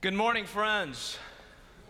Good morning, friends.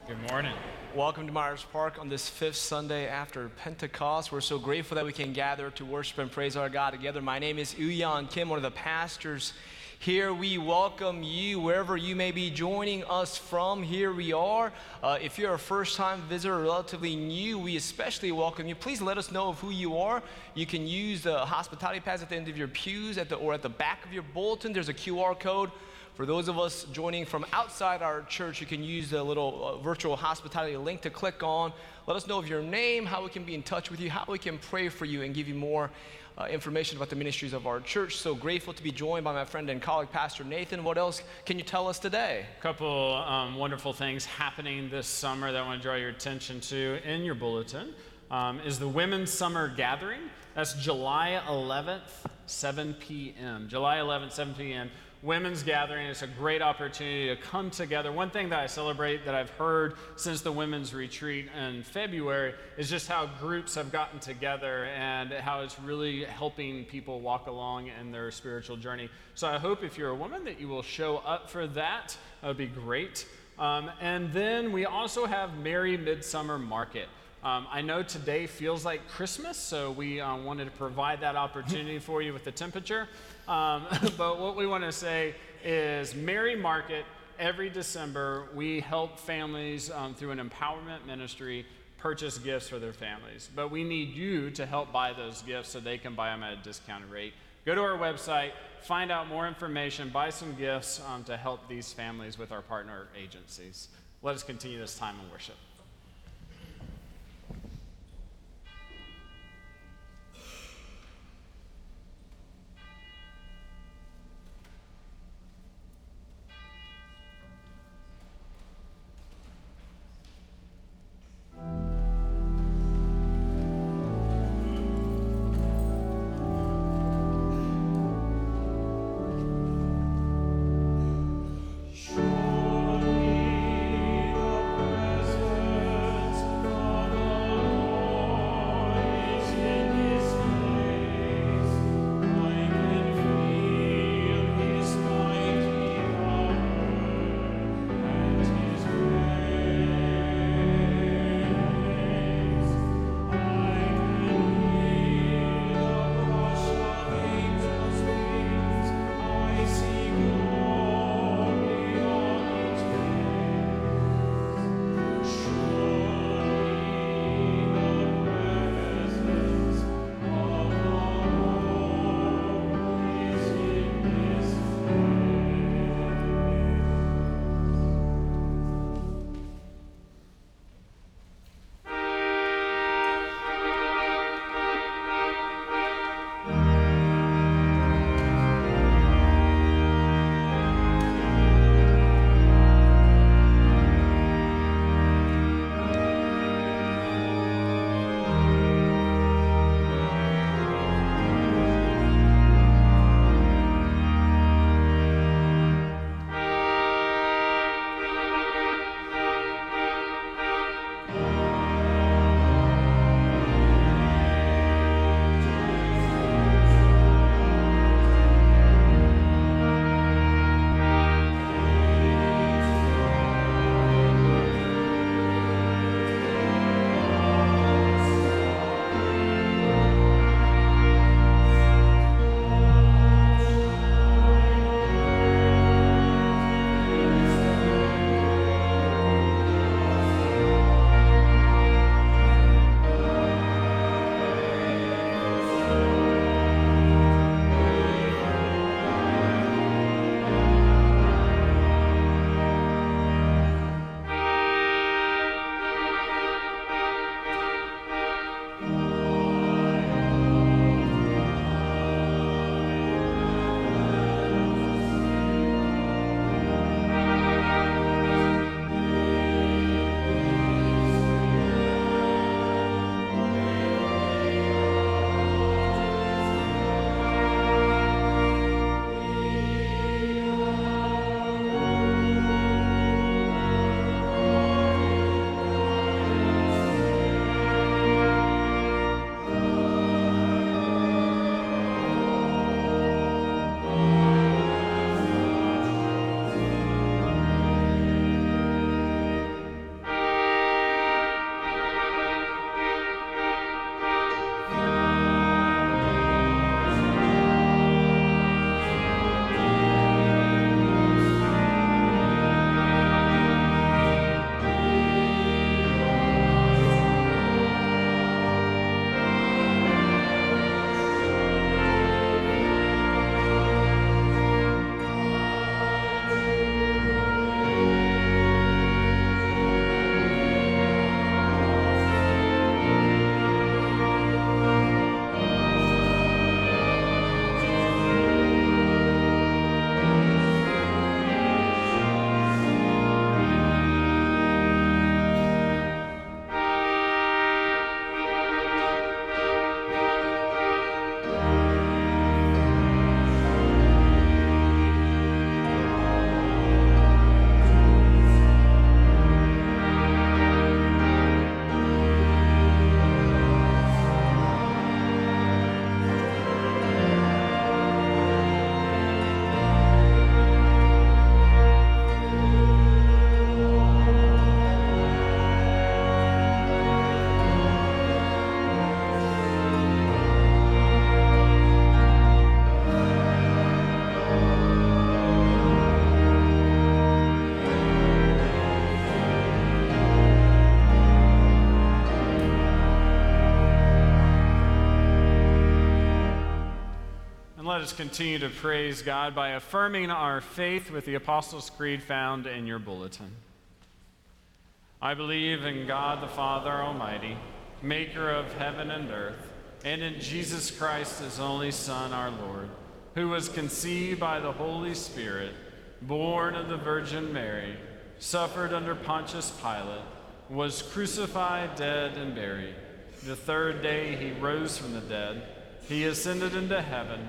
Good morning. Welcome to Myers Park on this fifth Sunday after Pentecost. We're so grateful that we can gather to worship and praise our God together. My name is Uyan Kim, one of the pastors here. We welcome you wherever you may be joining us from. Here we are. Uh, if you're a first time visitor, relatively new, we especially welcome you. Please let us know of who you are. You can use the hospitality pass at the end of your pews at the, or at the back of your bulletin. There's a QR code for those of us joining from outside our church, you can use the little uh, virtual hospitality link to click on. Let us know of your name, how we can be in touch with you, how we can pray for you, and give you more uh, information about the ministries of our church. So grateful to be joined by my friend and colleague, Pastor Nathan. What else can you tell us today? A couple um, wonderful things happening this summer that I want to draw your attention to in your bulletin. Um, is the Women's Summer Gathering. That's July 11th, 7 p.m. July 11th, 7 p.m women's gathering. It's a great opportunity to come together. One thing that I celebrate that I've heard since the women's retreat in February is just how groups have gotten together and how it's really helping people walk along in their spiritual journey. So I hope if you're a woman that you will show up for that. That would be great. Um, and then we also have Merry Midsummer Market. Um, I know today feels like Christmas, so we uh, wanted to provide that opportunity for you with the temperature. Um, but what we want to say is Merry Market. Every December, we help families um, through an empowerment ministry purchase gifts for their families. But we need you to help buy those gifts so they can buy them at a discounted rate. Go to our website, find out more information, buy some gifts um, to help these families with our partner agencies. Let us continue this time in worship. let us continue to praise God by affirming our faith with the Apostles' Creed found in your bulletin. I believe in God the Father Almighty, maker of heaven and earth, and in Jesus Christ, his only Son, our Lord, who was conceived by the Holy Spirit, born of the Virgin Mary, suffered under Pontius Pilate, was crucified, dead, and buried. The third day he rose from the dead. He ascended into heaven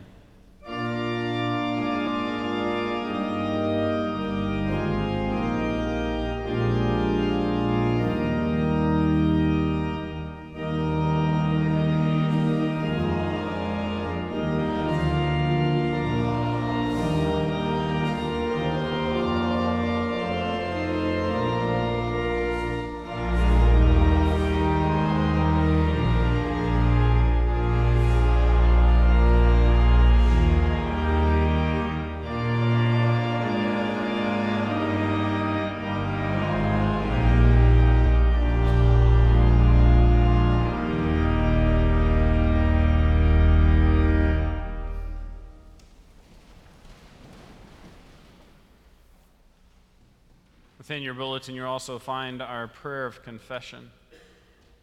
Within your bulletin, you'll also find our prayer of confession.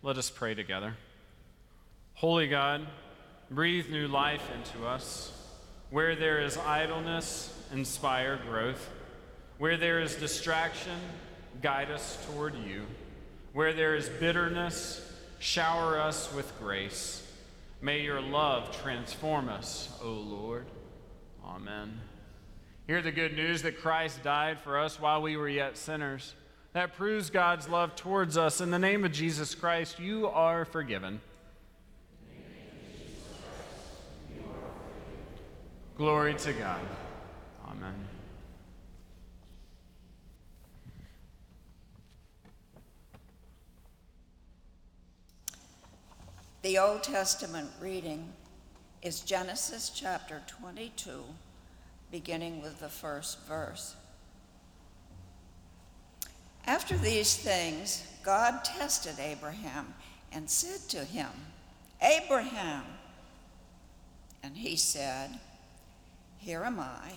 Let us pray together. Holy God, breathe new life into us. Where there is idleness, inspire growth. Where there is distraction, guide us toward you. Where there is bitterness, shower us with grace. May your love transform us, O Lord. Amen. Hear the good news that Christ died for us while we were yet sinners. That proves God's love towards us. In the name of Jesus Christ, you are forgiven. Glory to God. Amen. The Old Testament reading is Genesis chapter 22 beginning with the first verse. After these things, God tested Abraham and said to him, Abraham. And he said, Here am I.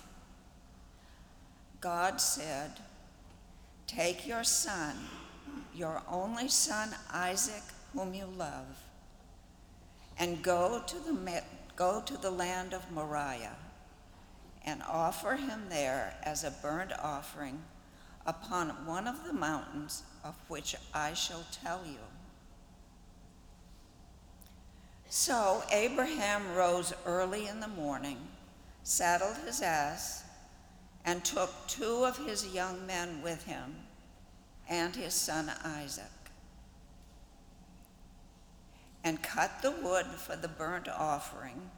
God said, Take your son, your only son Isaac, whom you love, and go to the, go to the land of Moriah and offer him there as a burnt offering upon one of the mountains of which I shall tell you. So Abraham rose early in the morning, saddled his ass, and took two of his young men with him and his son Isaac, and cut the wood for the burnt offering,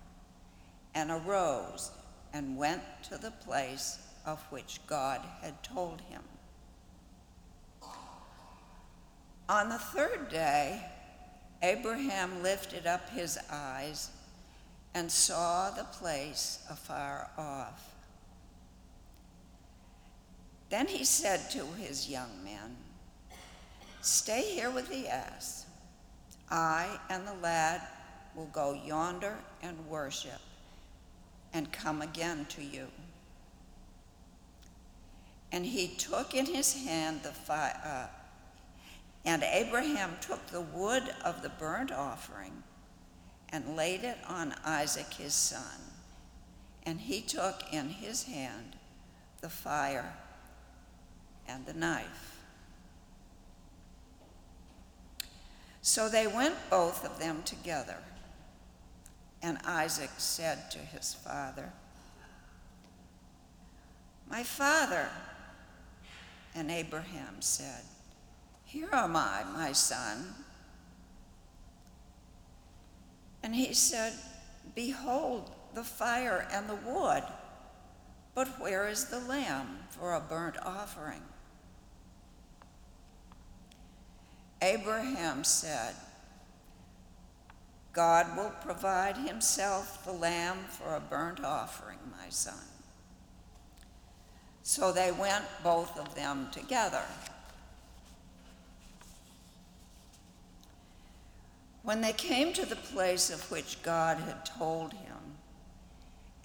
and arose and went to the place of which God had told him. On the third day, Abraham lifted up his eyes and saw the place afar off. Then he said to his young men, Stay here with the ass. I and the lad will go yonder and worship and come again to you. And he took in his hand the fire, uh, and Abraham took the wood of the burnt offering and laid it on Isaac his son. And he took in his hand the fire and the knife. So they went both of them together. And Isaac said to his father, My father. And Abraham said, Here am I, my son. And he said, Behold the fire and the wood, but where is the lamb for a burnt offering? Abraham said, God will provide himself the lamb for a burnt offering, my son. So they went, both of them together. When they came to the place of which God had told him,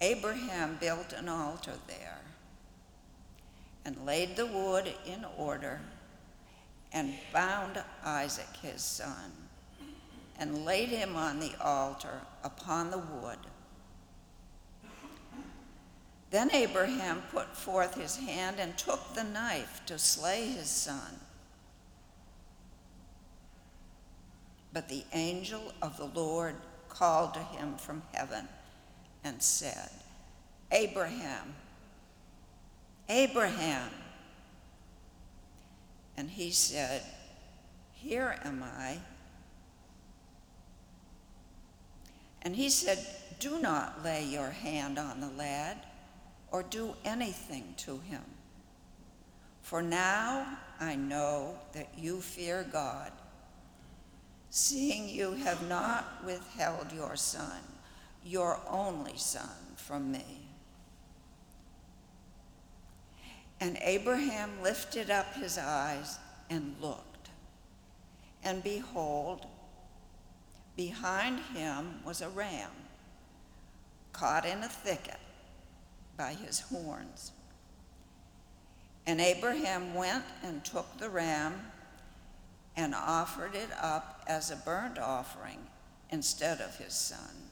Abraham built an altar there and laid the wood in order and bound Isaac his son and laid him on the altar upon the wood. Then Abraham put forth his hand and took the knife to slay his son. But the angel of the Lord called to him from heaven and said, Abraham, Abraham. And he said, Here am I. And he said, Do not lay your hand on the lad or do anything to him. For now I know that you fear God, seeing you have not withheld your son, your only son, from me. And Abraham lifted up his eyes and looked, and behold, Behind him was a ram caught in a thicket by his horns. And Abraham went and took the ram and offered it up as a burnt offering instead of his son.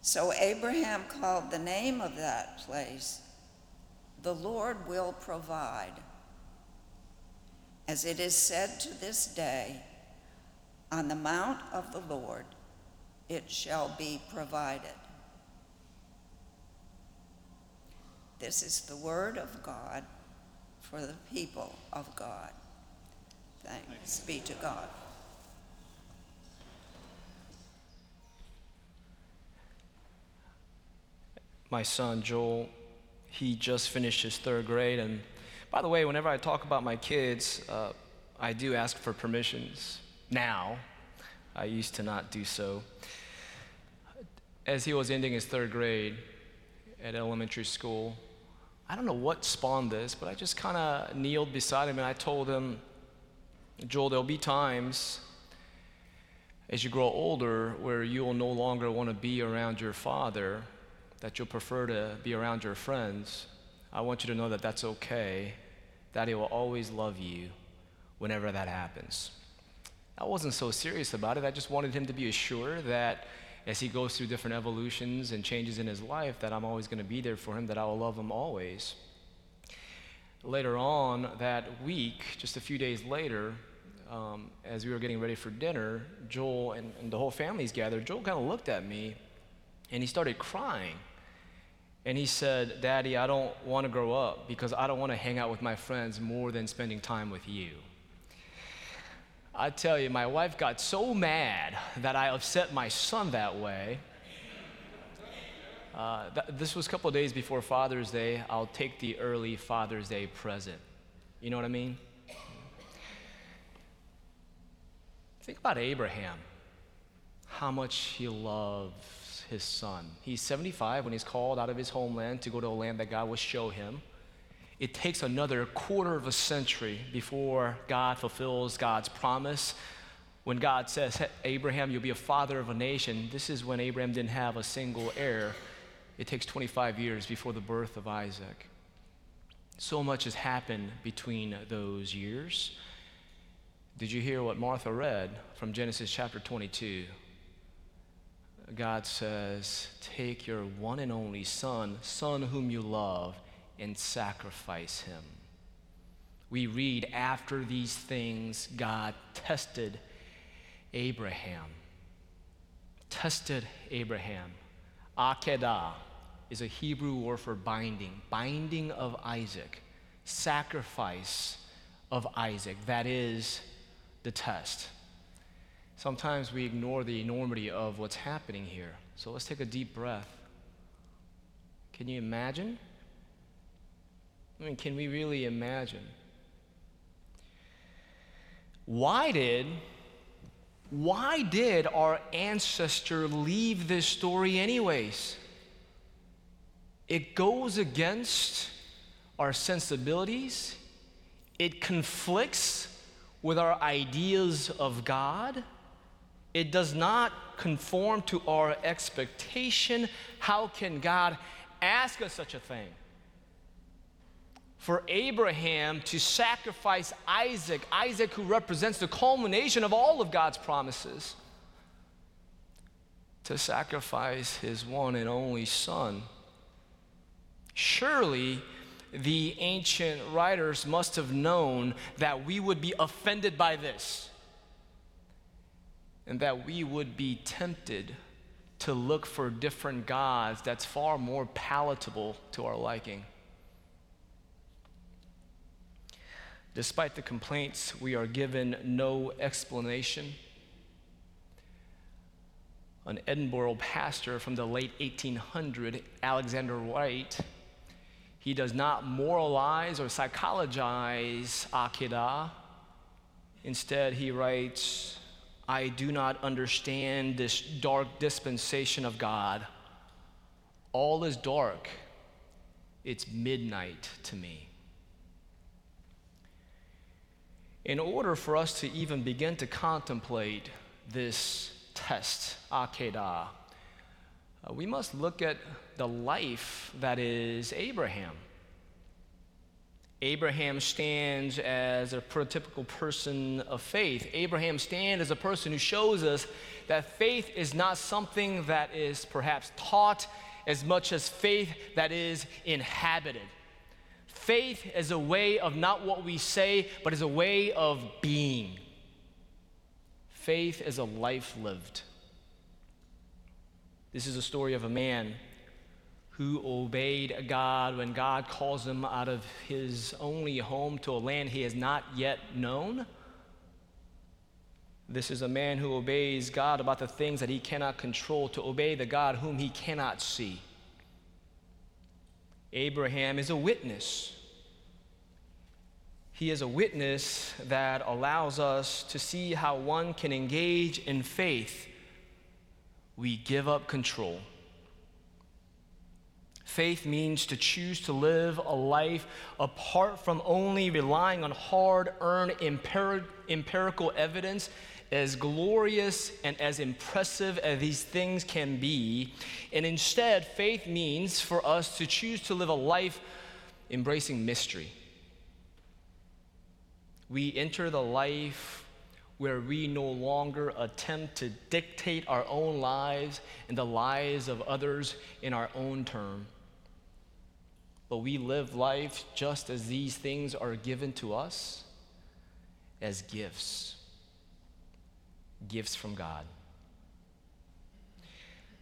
So Abraham called the name of that place, The Lord will provide. As it is said to this day, on the mount of the Lord it shall be provided. This is the word of God for the people of God. Thanks be to God. My son Joel, he just finished his third grade. And by the way, whenever I talk about my kids, uh, I do ask for permissions now. I used to not do so. As he was ending his third grade at elementary school, I don't know what spawned this, but I just kind of kneeled beside him and I told him, Joel, there'll be times as you grow older where you will no longer want to be around your father, that you'll prefer to be around your friends. I want you to know that that's okay. Daddy will always love you whenever that happens. I wasn't so serious about it. I just wanted him to be assured that as he goes through different evolutions and changes in his life, that I'm always going to be there for him, that I will love him always. Later on that week, just a few days later, um, as we were getting ready for dinner, Joel and, and the whole family's gathered. Joel kind of looked at me and he started crying. And he said, Daddy, I don't want to grow up because I don't want to hang out with my friends more than spending time with you. I tell you, my wife got so mad that I upset my son that way. Uh, th- this was a couple days before Father's Day. I'll take the early Father's Day present. You know what I mean? Think about Abraham, how much he loves his son. He's 75 when he's called out of his homeland to go to a land that God will show him it takes another quarter of a century before God fulfills God's promise. When God says, Abraham, you'll be a father of a nation, this is when Abraham didn't have a single heir. It takes 25 years before the birth of Isaac. So much has happened between those years. Did you hear what Martha read from Genesis chapter 22? God says, Take your one and only son, son whom you love, and sacrifice him. We read, after these things, God tested Abraham. Tested Abraham. Akedah is a Hebrew word for binding, binding of Isaac, sacrifice of Isaac. That is the test. Sometimes we ignore the enormity of what's happening here. So let's take a deep breath. Can you imagine? I mean, can we really imagine? Why did why did our ancestor leave this story, anyways? It goes against our sensibilities, it conflicts with our ideas of God. It does not conform to our expectation. How can God ask us such a thing? For Abraham to sacrifice Isaac, Isaac who represents the culmination of all of God's promises, to sacrifice his one and only son. Surely the ancient writers must have known that we would be offended by this and that we would be tempted to look for different gods that's far more palatable to our liking. Despite the complaints, we are given no explanation. An Edinburgh pastor from the late 1800s, Alexander Whyte, he does not moralize or psychologize Akedah. Instead, he writes, I do not understand this dark dispensation of God. All is dark. It's midnight to me. In order for us to even begin to contemplate this test, Akedah, uh, we must look at the life that is Abraham. Abraham stands as a prototypical person of faith. Abraham stands as a person who shows us that faith is not something that is perhaps taught as much as faith that is inhabited. Faith is a way of not what we say, but is a way of being. Faith is a life lived. This is a story of a man who obeyed God when God calls him out of his only home to a land he has not yet known. This is a man who obeys God about the things that he cannot control, to obey the God whom he cannot see. Abraham is a witness. He is a witness that allows us to see how one can engage in faith we give up control. Faith means to choose to live a life apart from only relying on hard earned empir- empirical evidence, as glorious and as impressive as these things can be. And instead, faith means for us to choose to live a life embracing mystery. We enter the life where we no longer attempt to dictate our own lives and the lives of others in our own term. But we live life just as these things are given to us as gifts, gifts from God.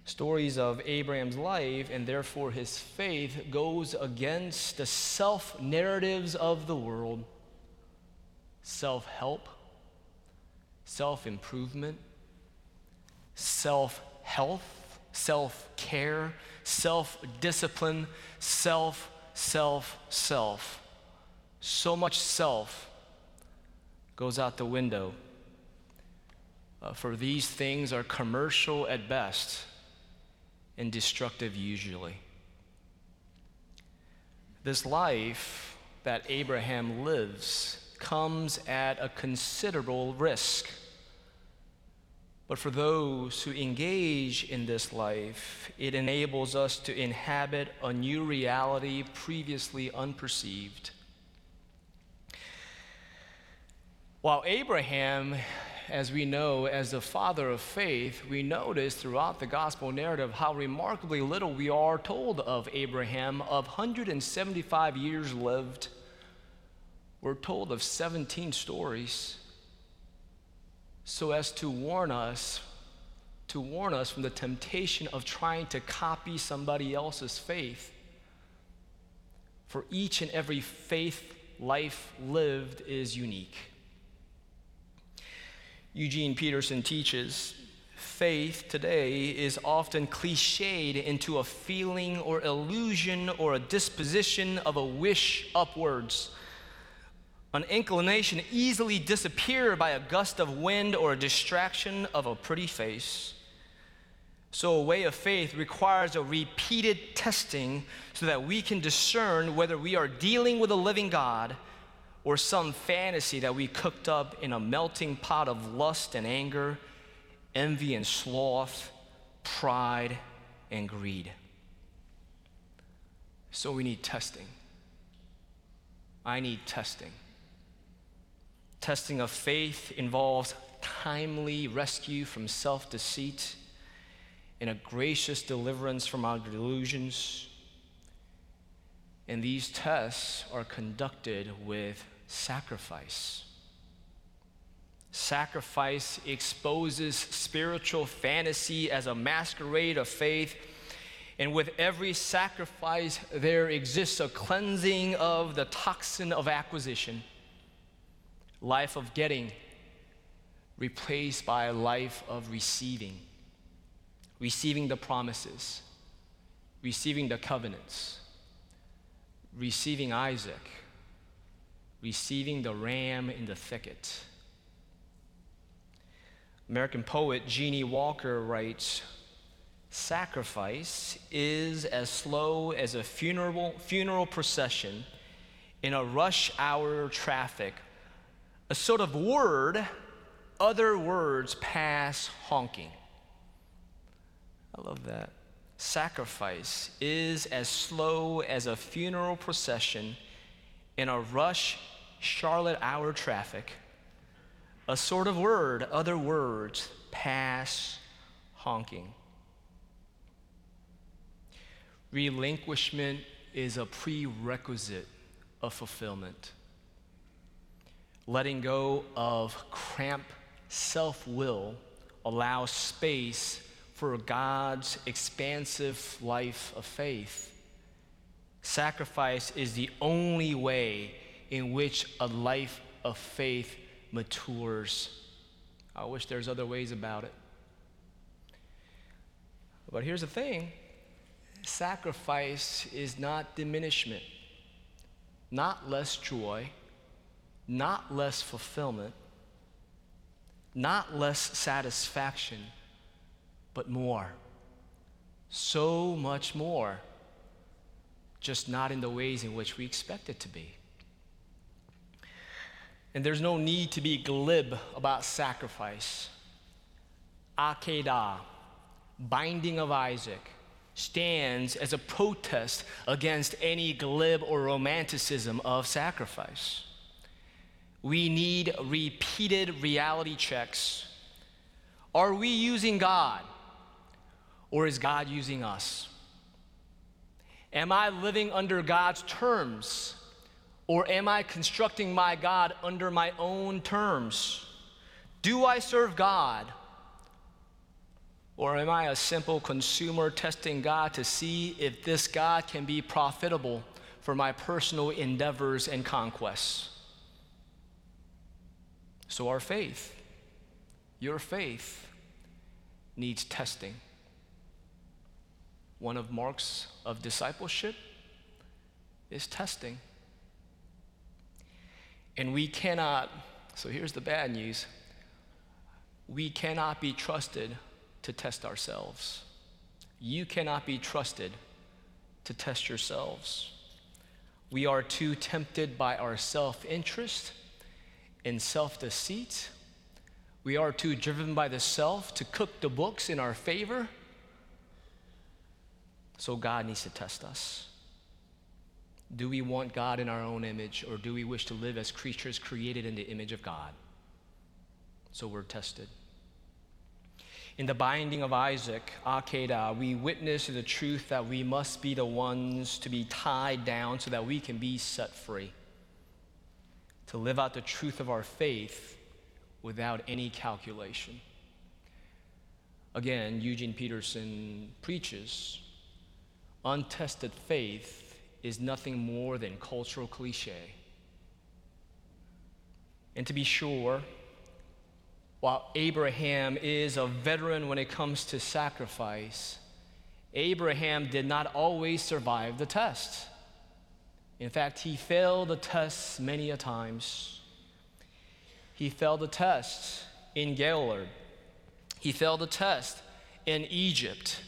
Stories of Abraham's life and therefore his faith goes against the self narratives of the world, self help self improvement, self health, self care, self discipline, self, self, self. So much self goes out the window. Uh, for these things are commercial at best and destructive usually. This life that Abraham lives comes at a considerable risk. But for those who engage in this life, it enables us to inhabit a new reality previously unperceived. While Abraham, as we know, as the father of faith, we notice throughout the gospel narrative how remarkably little we are told of Abraham, of 175 years lived we're told of 17 stories so as to warn us to warn us from the temptation of trying to copy somebody else's faith. For each and every faith life lived is unique eugene peterson teaches faith today is often cliched into a feeling or illusion or a disposition of a wish upwards An inclination easily disappear by a gust of wind or a distraction of a pretty face. So, a way of faith requires a repeated testing so that we can discern whether we are dealing with a living God or some fantasy that we cooked up in a melting pot of lust and anger, envy and sloth, pride and greed. So, we need testing. I need testing. Testing of faith involves timely rescue from self deceit and a gracious deliverance from our delusions. And these tests are conducted with sacrifice. Sacrifice exposes spiritual fantasy as a masquerade of faith. And with every sacrifice, there exists a cleansing of the toxin of acquisition, life of getting, replaced by a life of receiving receiving the promises, receiving the covenants, receiving Isaac, receiving the ram in the thicket. American poet Jeannie Walker writes Sacrifice is as slow as a funeral, funeral procession in a rush hour traffic, a sort of word other words pass honking. I love that. Sacrifice is as slow as a funeral procession in a rush Charlotte hour traffic. A sort of word, other words pass honking. Relinquishment is a prerequisite of fulfillment. Letting go of cramp self will allows space for God's expansive life of faith. Sacrifice is the only way in which a life of faith matures. I wish there's other ways about it. But here's the thing sacrifice is not diminishment, not less joy, not less fulfillment, not less satisfaction but more. So much more. Just not in the ways in which we expect it to be. And there's no need to be glib about sacrifice. Akedah, binding of Isaac, stands as a protest against any glib or romanticism of sacrifice. We need repeated reality checks. Are we using God or is God using us? Am I living under God's terms? Or am I constructing my God under my own terms? Do I serve God? Or am I a simple consumer testing God to see if this God can be profitable for my personal endeavors and conquests? So, our faith, your faith, needs testing one of marks of discipleship is testing. And we cannot, so here's the bad news we cannot be trusted to test ourselves. You cannot be trusted to test yourselves. We are too tempted by our self interest and self deceit. We are too driven by the self to cook the books in our favor so God needs to test us. Do we want God in our own image, or do we wish to live as creatures created in the image of God? So we're tested. In the binding of Isaac, Akedah, we witness the truth that we must be the ones to be tied down so that we can be set free. To live out the truth of our faith without any calculation. Again, Eugene Peterson preaches untested faith is nothing more than cultural cliche. And to be sure, while Abraham is a veteran when it comes to sacrifice, Abraham did not always survive the test. In fact, he failed the test many a times. He failed the test in Gerar. He failed the test in Egypt.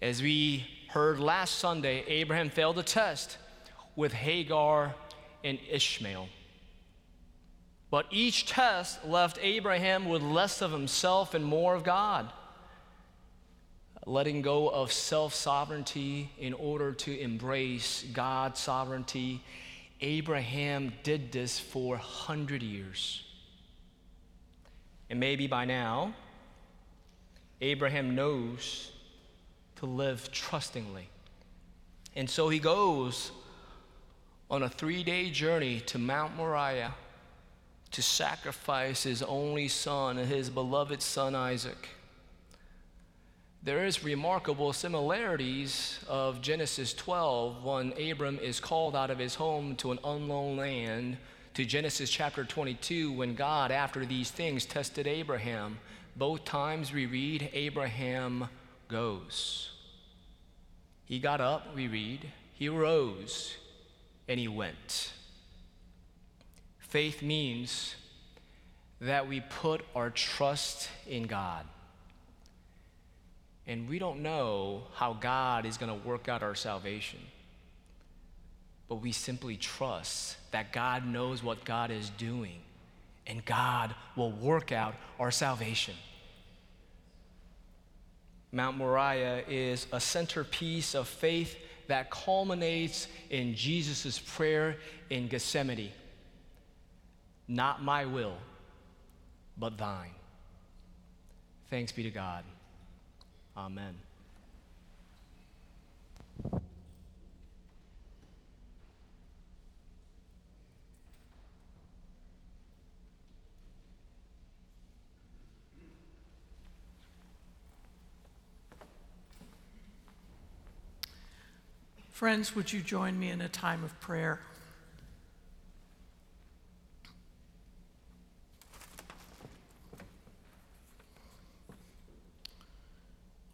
As we heard last Sunday, Abraham failed a test with Hagar and Ishmael. But each test left Abraham with less of himself and more of God, letting go of self sovereignty in order to embrace God's sovereignty. Abraham did this for 100 years. And maybe by now, Abraham knows to live trustingly. And so he goes on a three day journey to Mount Moriah to sacrifice his only son, his beloved son Isaac. There is remarkable similarities of Genesis 12 when Abram is called out of his home to an unknown land to Genesis chapter 22 when God after these things tested Abraham. Both times we read Abraham goes. He got up, we read, he rose and he went. Faith means that we put our trust in God. And we don't know how God is going to work out our salvation. But we simply trust that God knows what God is doing and God will work out our salvation. Mount Moriah is a centerpiece of faith that culminates in Jesus' prayer in Gethsemane. Not my will, but thine. Thanks be to God. Amen. Friends, would you join me in a time of prayer?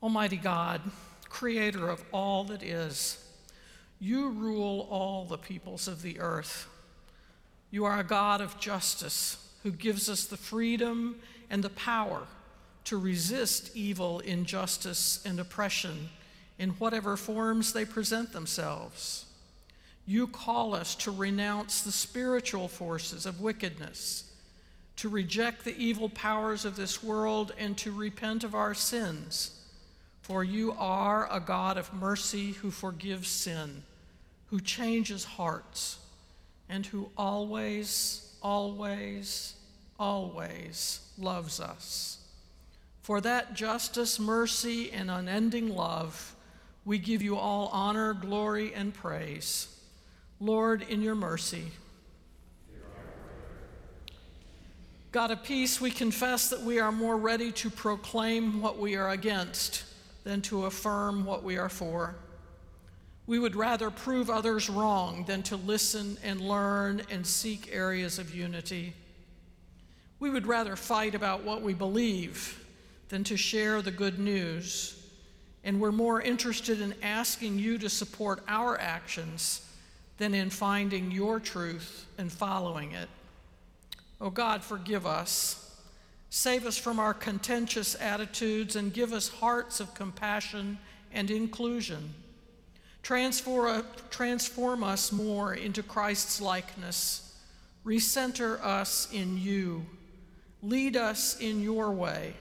Almighty God, creator of all that is, you rule all the peoples of the earth. You are a God of justice who gives us the freedom and the power to resist evil, injustice, and oppression in whatever forms they present themselves. You call us to renounce the spiritual forces of wickedness, to reject the evil powers of this world, and to repent of our sins for you are a God of mercy who forgives sin, who changes hearts, and who always, always, always loves us. For that justice, mercy, and unending love, we give you all honor, glory, and praise. Lord, in your mercy. God of peace, we confess that we are more ready to proclaim what we are against than to affirm what we are for. We would rather prove others wrong than to listen and learn and seek areas of unity. We would rather fight about what we believe than to share the good news. And we're more interested in asking you to support our actions than in finding your truth and following it. Oh God, forgive us Save us from our contentious attitudes and give us hearts of compassion and inclusion. Transform, us more into Christ's likeness. Recenter us in you. Lead us in your way,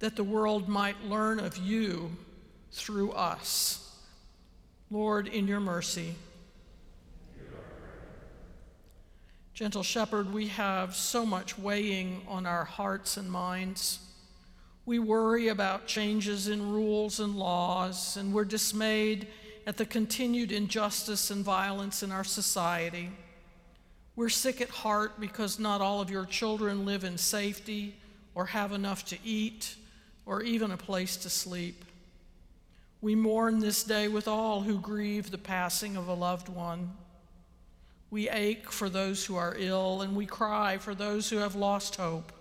that the world might learn of you through us. Lord, in your mercy, Gentle Shepherd, we have so much weighing on our hearts and minds. We worry about changes in rules and laws, and we're dismayed at the continued injustice and violence in our society. We're sick at heart because not all of your children live in safety or have enough to eat or even a place to sleep. We mourn this day with all who grieve the passing of a loved one. We ache for those who are ill, and we cry for those who have lost hope.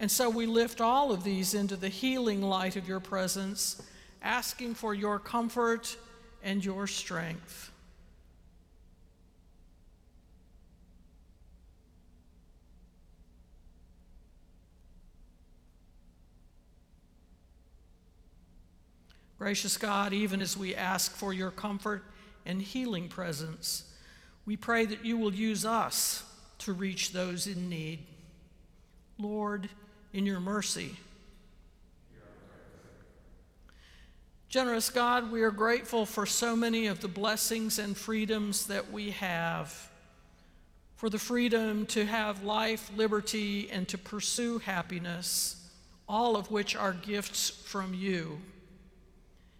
And so we lift all of these into the healing light of your presence, asking for your comfort and your strength. Gracious God, even as we ask for your comfort and healing presence, we pray that you will use us to reach those in need. Lord, in your mercy, Generous God, we are grateful for so many of the blessings and freedoms that we have. For the freedom to have life, liberty, and to pursue happiness, all of which are gifts from you.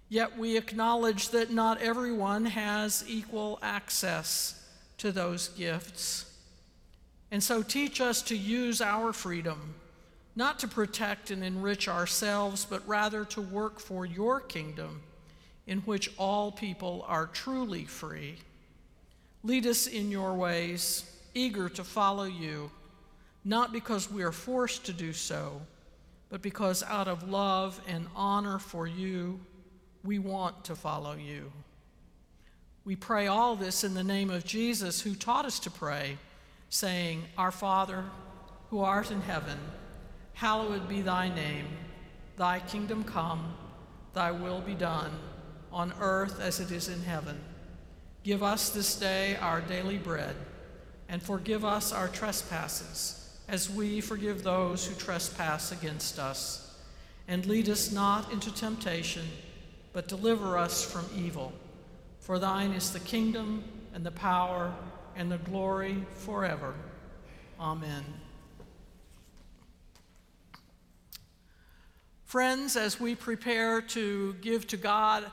Yet we acknowledge that not everyone has equal access to those gifts. And so teach us to use our freedom not to protect and enrich ourselves, but rather to work for your kingdom in which all people are truly free. Lead us in your ways, eager to follow you, not because we are forced to do so, but because out of love and honor for you, we want to follow you. We pray all this in the name of Jesus, who taught us to pray, saying, Our Father, who art in heaven, Hallowed be thy name. Thy kingdom come, thy will be done, on earth as it is in heaven. Give us this day our daily bread, and forgive us our trespasses, as we forgive those who trespass against us. And lead us not into temptation, but deliver us from evil. For thine is the kingdom, and the power, and the glory forever. Amen. Friends, as we prepare to give to God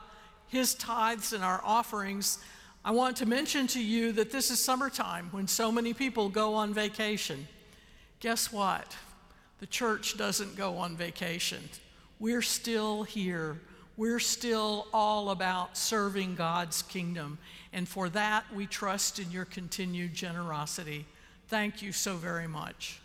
his tithes and our offerings, I want to mention to you that this is summertime when so many people go on vacation. Guess what? The church doesn't go on vacation. We're still here. We're still all about serving God's kingdom. And for that, we trust in your continued generosity. Thank you so very much.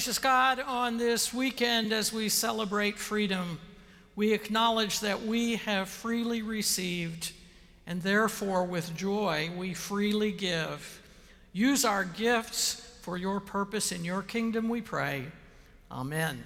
Gracious God, on this weekend as we celebrate freedom, we acknowledge that we have freely received, and therefore with joy we freely give. Use our gifts for your purpose in your kingdom, we pray. Amen.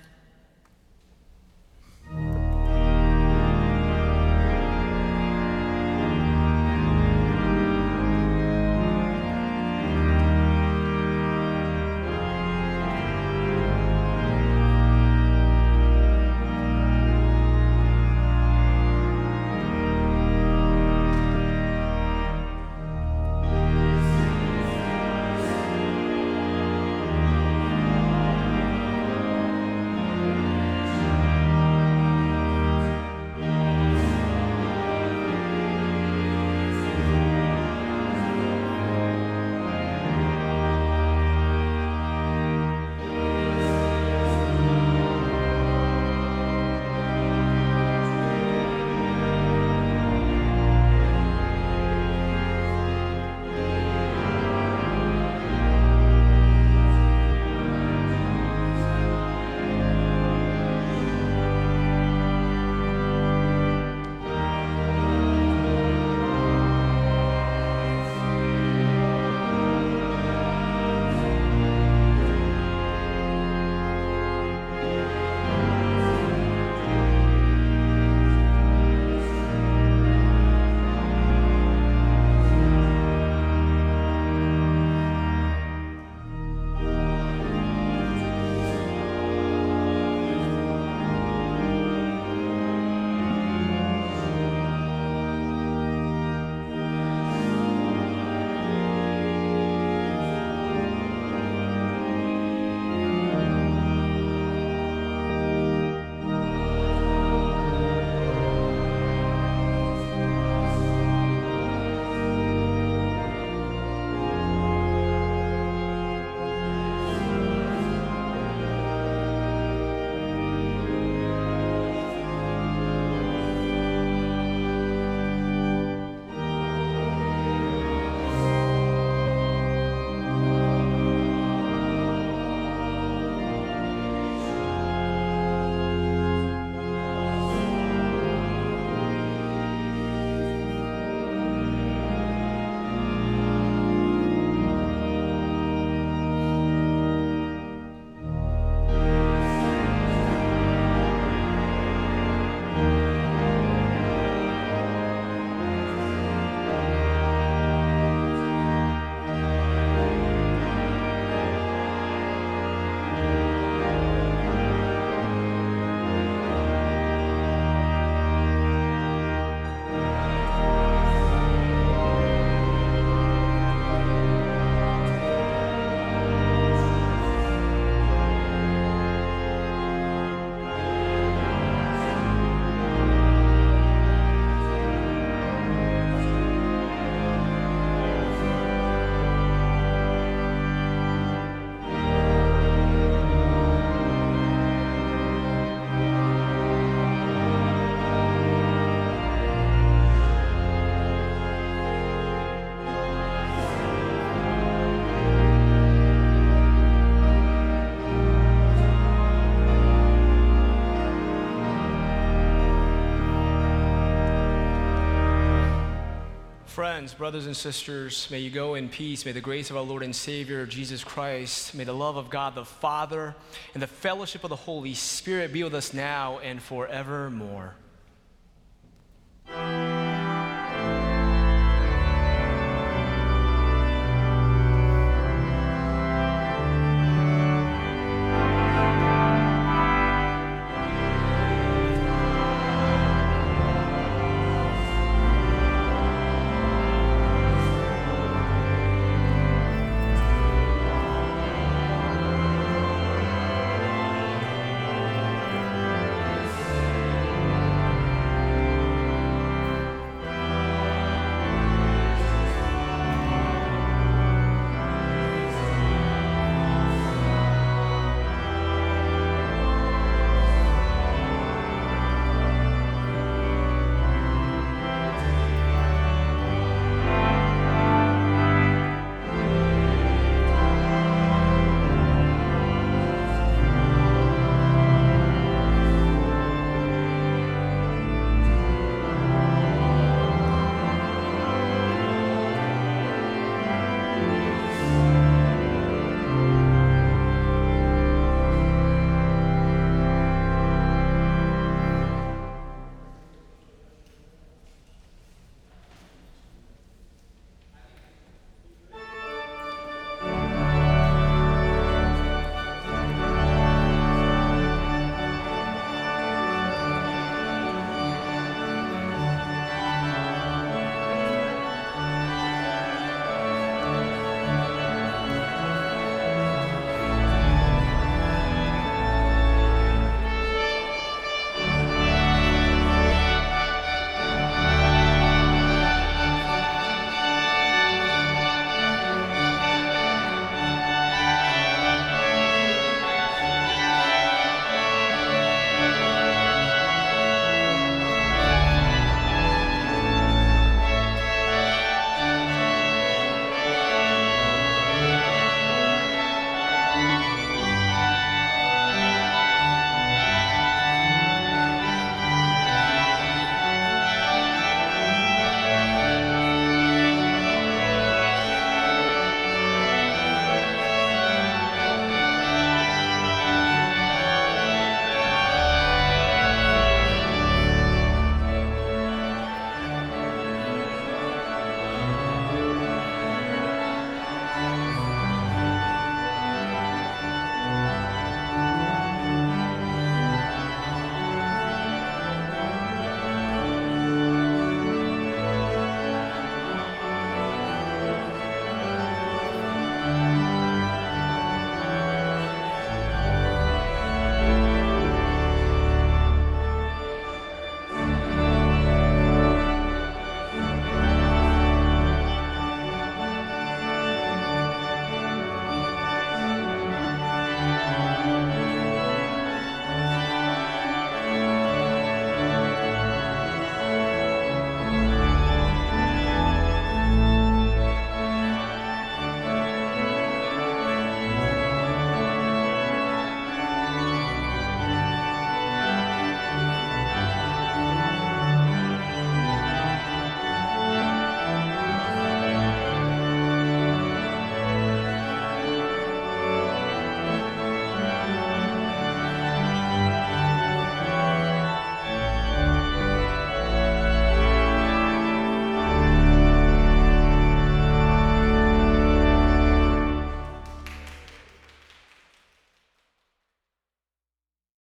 friends, brothers and sisters, may you go in peace. May the grace of our Lord and Savior, Jesus Christ, may the love of God the Father, and the fellowship of the Holy Spirit be with us now and forevermore.